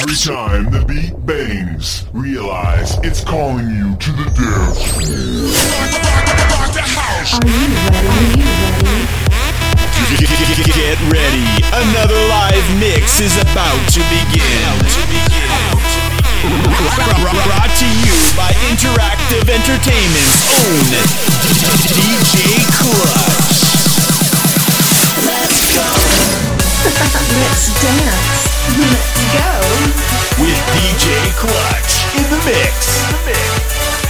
Every time the beat bangs, realize it's calling you to the dance floor. Are you ready? Are you ready? Get ready, another live mix is about to begin. Brought to you by Interactive Entertainment's own DJ Klutch. Let's go. Let's dance. Let's go. With DJ Klutch in the mix. Hey,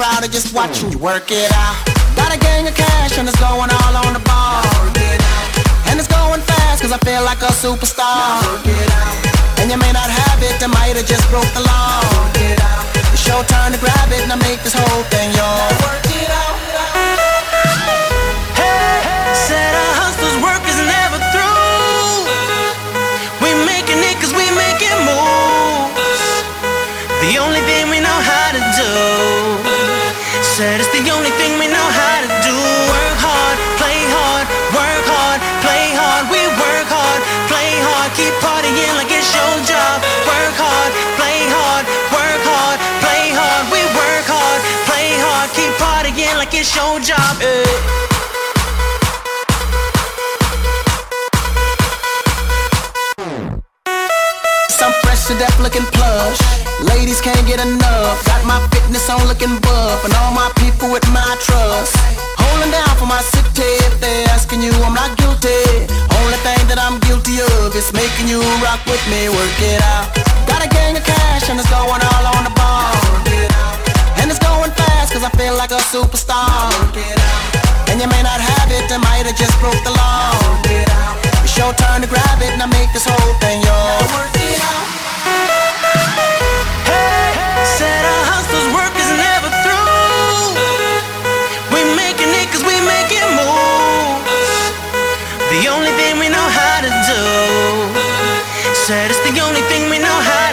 crowd are just watching you work it out. Got a gang of cash and it's going all on the ball. And it's going fast cause I feel like a superstar. And you may not have it, I might have just broke the law. It's your job. eh. To death looking plush. Ladies can't get enough. Got my fitness on looking buff. And all my people with my trust. Holding down for my city. If they're asking you, I'm not guilty. Only thing that I'm guilty of is making you rock with me. Work it out. Got a gang of cash and it's going all on the ball. And it's going fast cause I feel like a superstar. And you may not have it, I might have just broke the law. It's your turn to grab it and I make this whole thing yours. Hey, said our hustlers' work is never through. We making it cause we making moves. The only thing we know how to do. Said it's the only thing we know how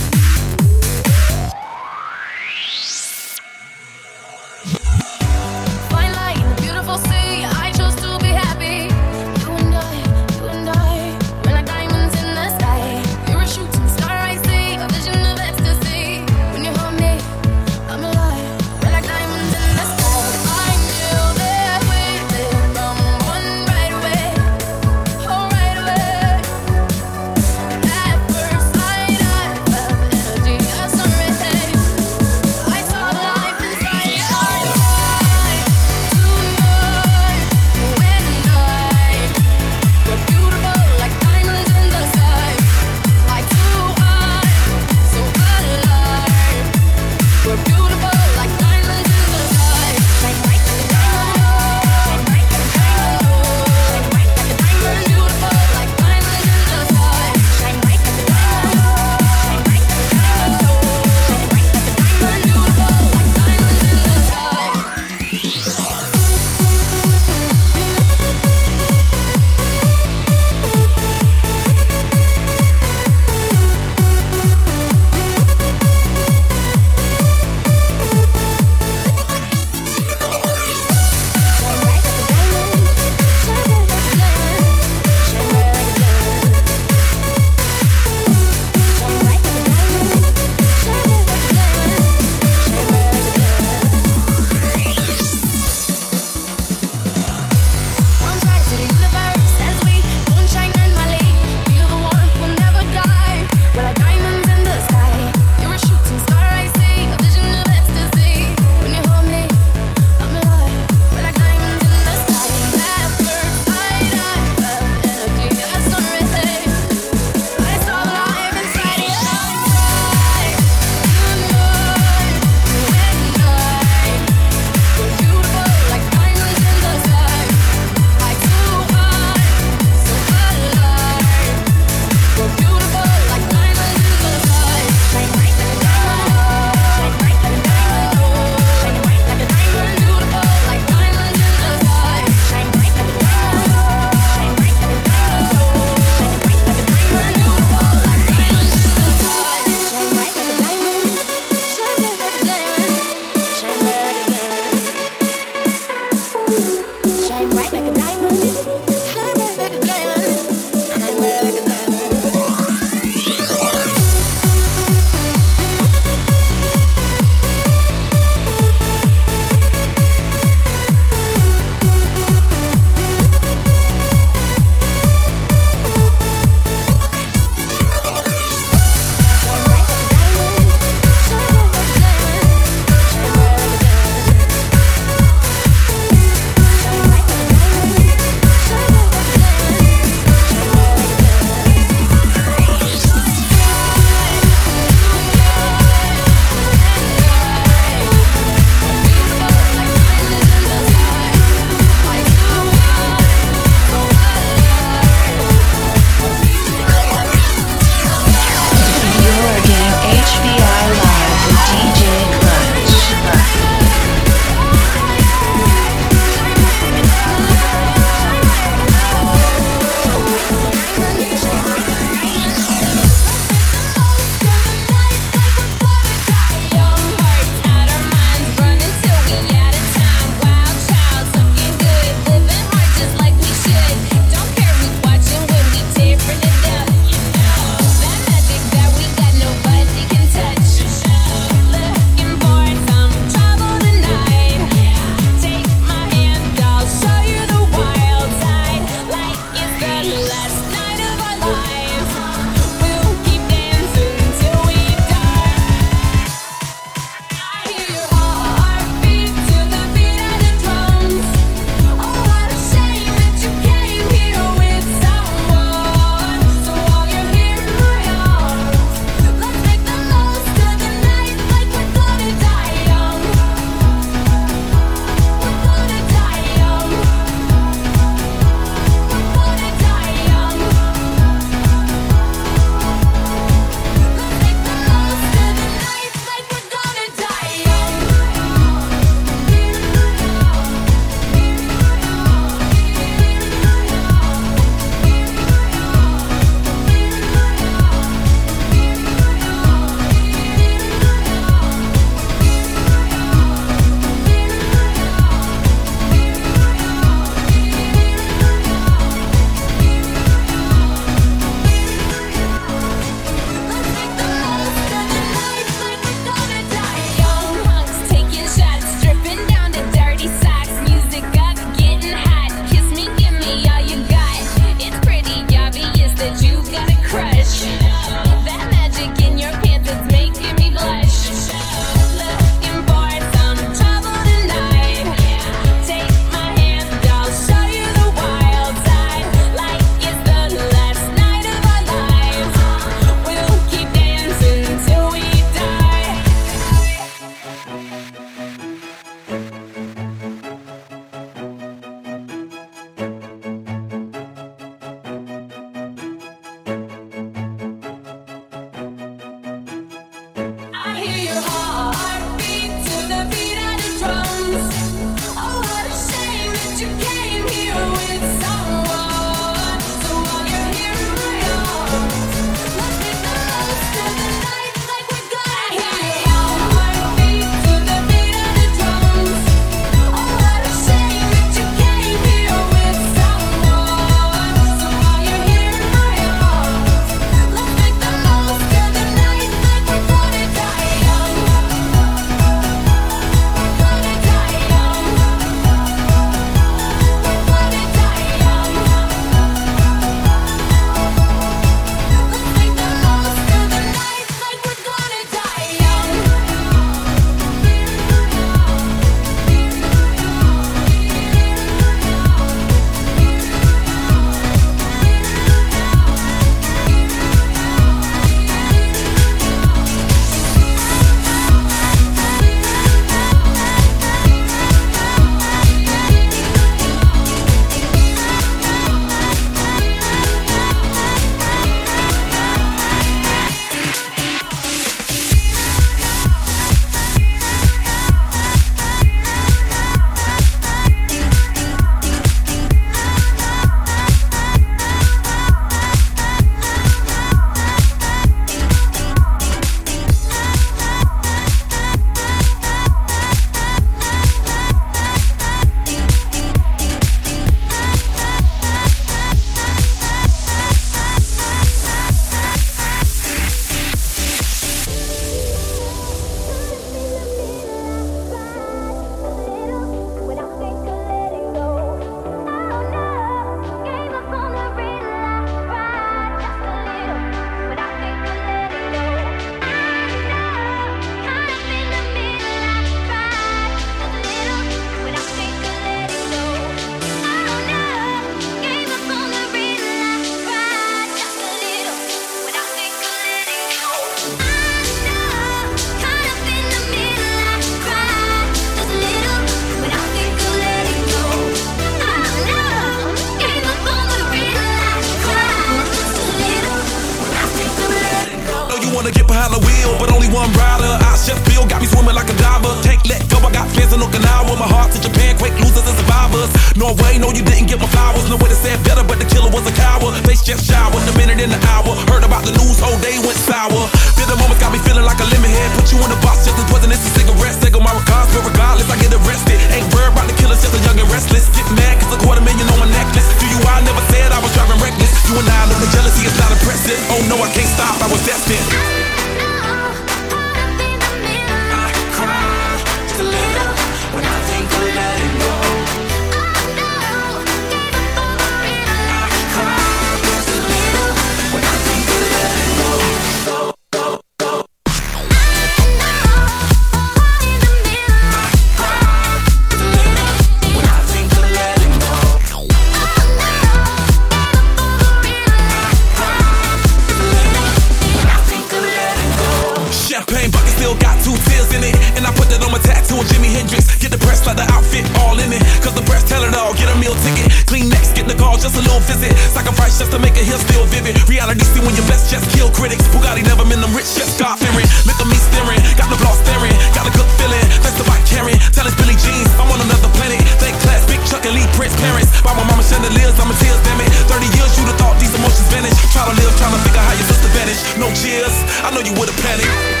kinda DC when your best just kill critics. Bugatti never been them rich, just God fearing. Look at me staring, got the block staring, got a good feeling. Thanks to my Karen, tell us Billy Jeans, I'm on another planet. Thank class, big Chuck elite Prince parents. Buy my mama chandeliers, I'm a tears, damn it. 30 years, you'd have thought these emotions vanish. Try to live, trying to figure how your sister vanished. No cheers, I know you would've panicked.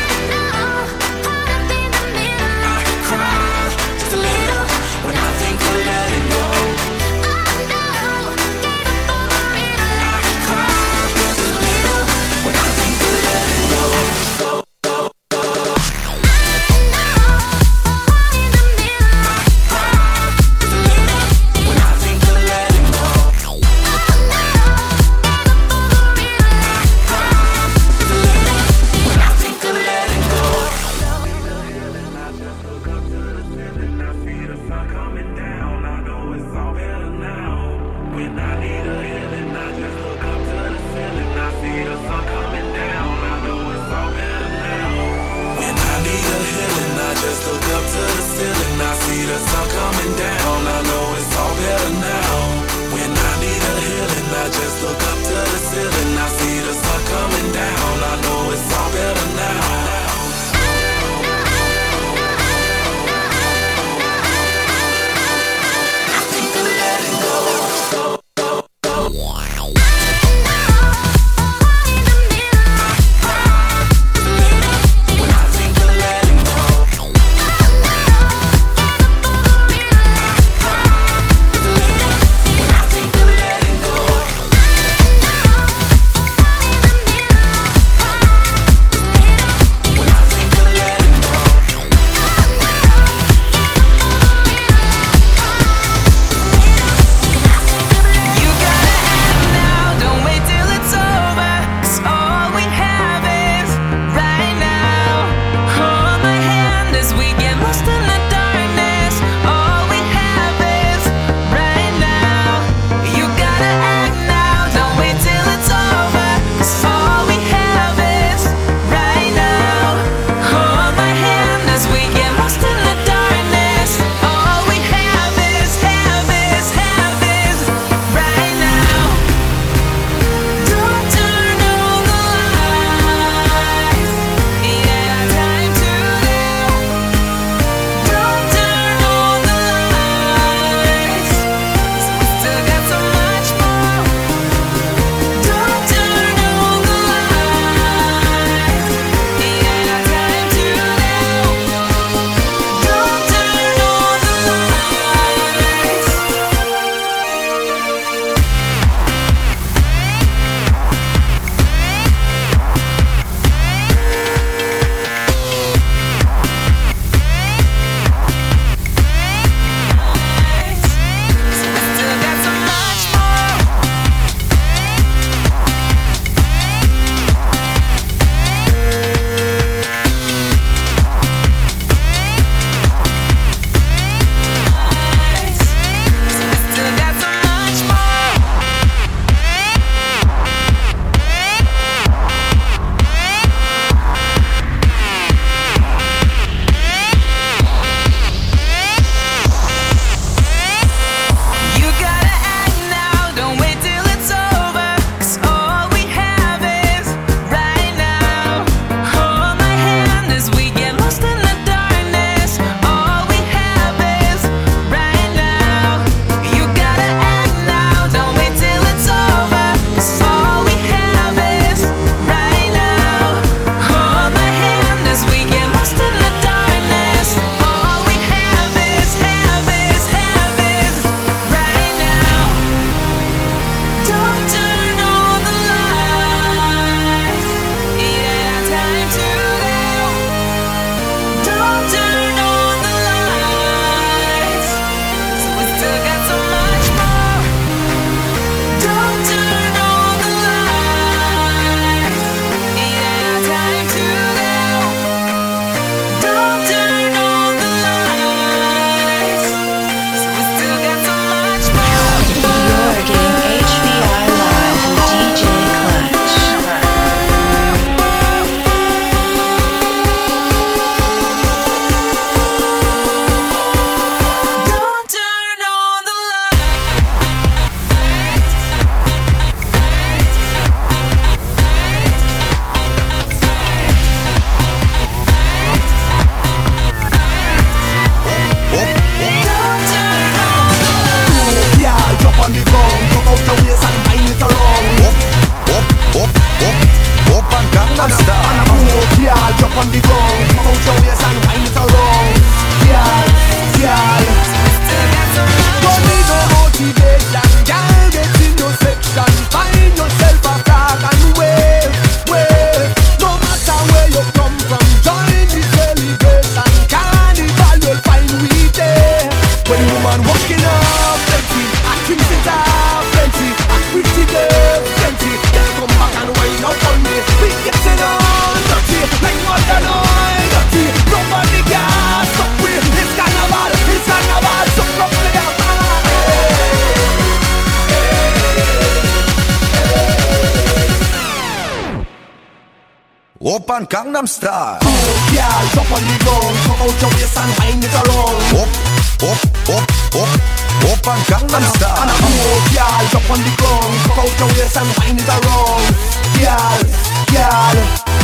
오빤 강남스타일 야 저번이고 서울쪽에 산하인 여자롱 오오오오 오빤 강남스타일 하나 야 저번이고 서울쪽에 산하인 여자롱 야 야.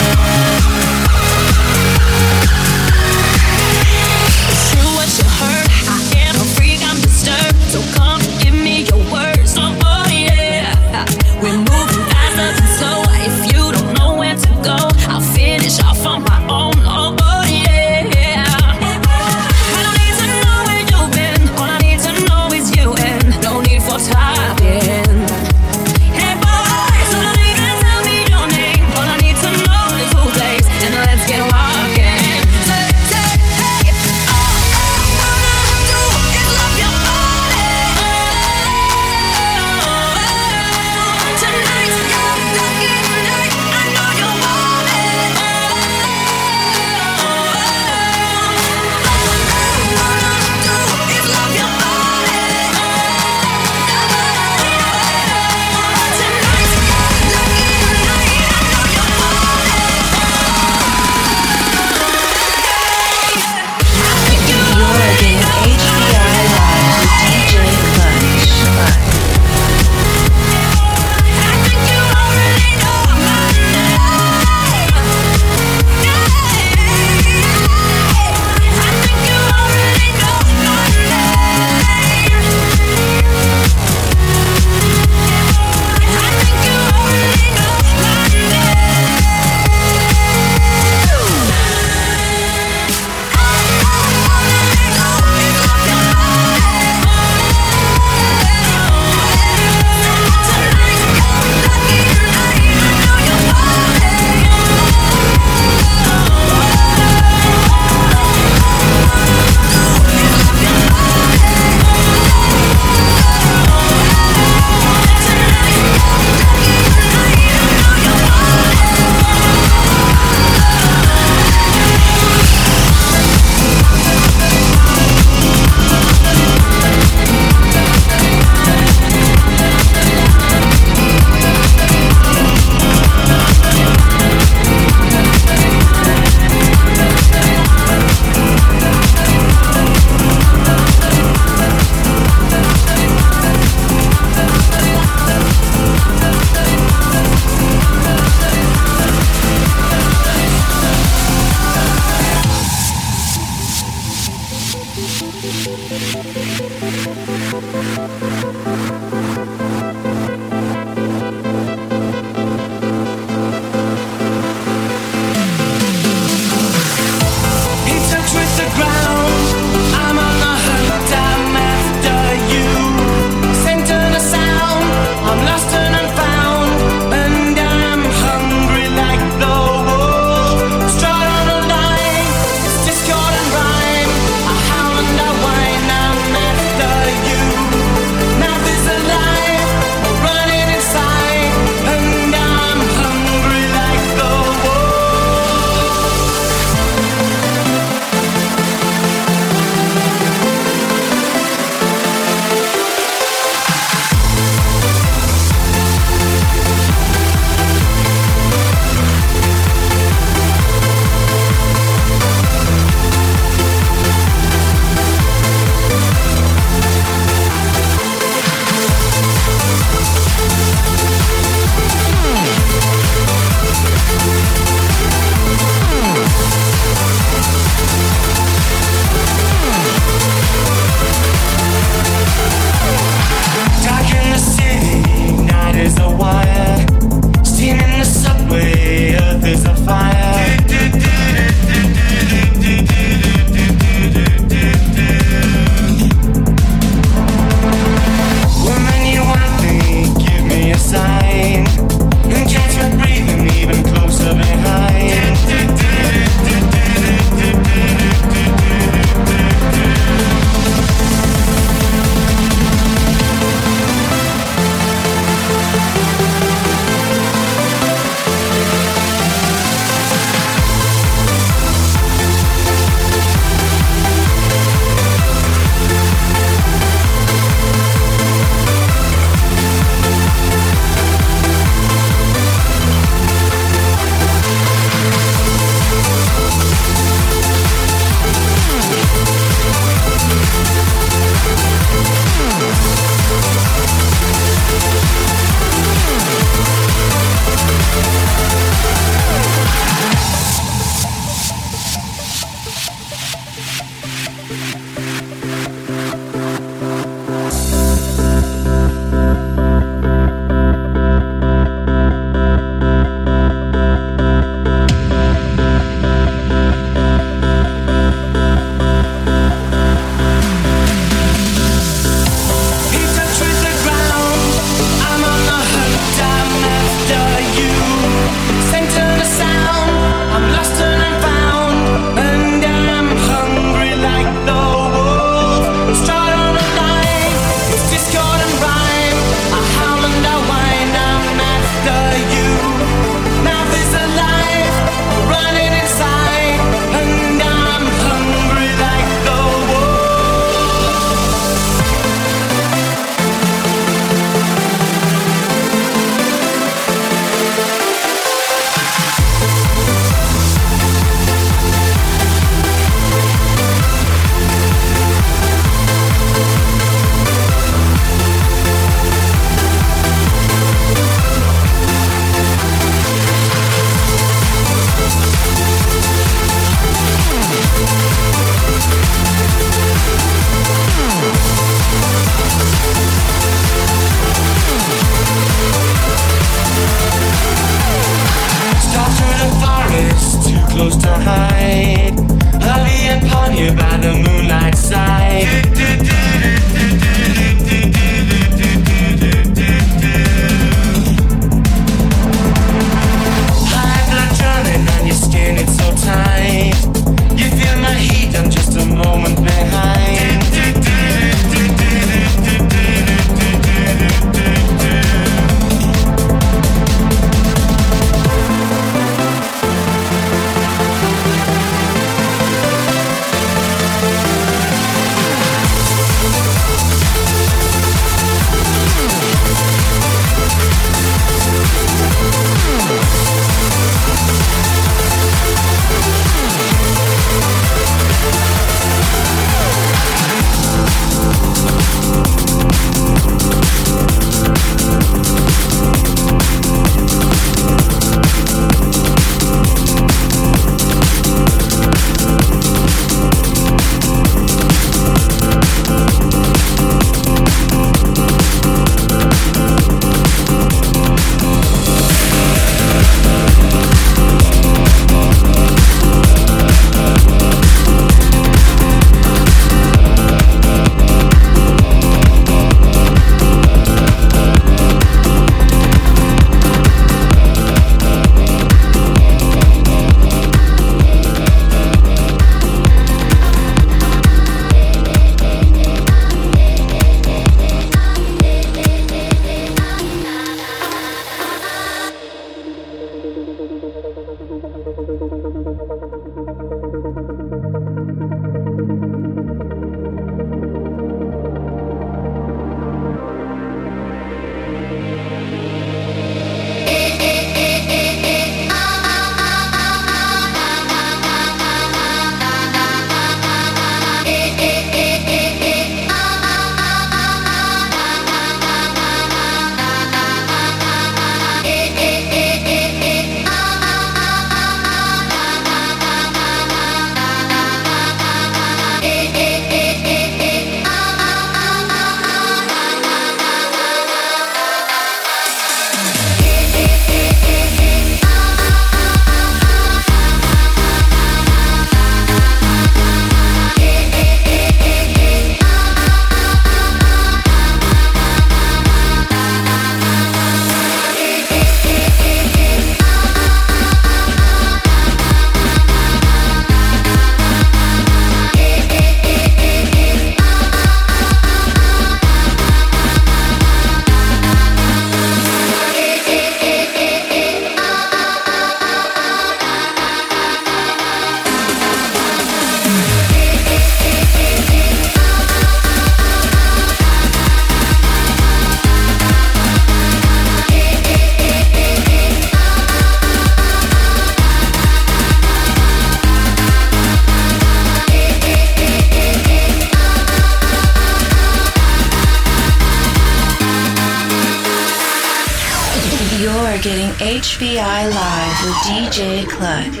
Klutch.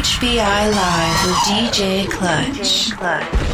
HBI live with DJ Klutch. Klutch.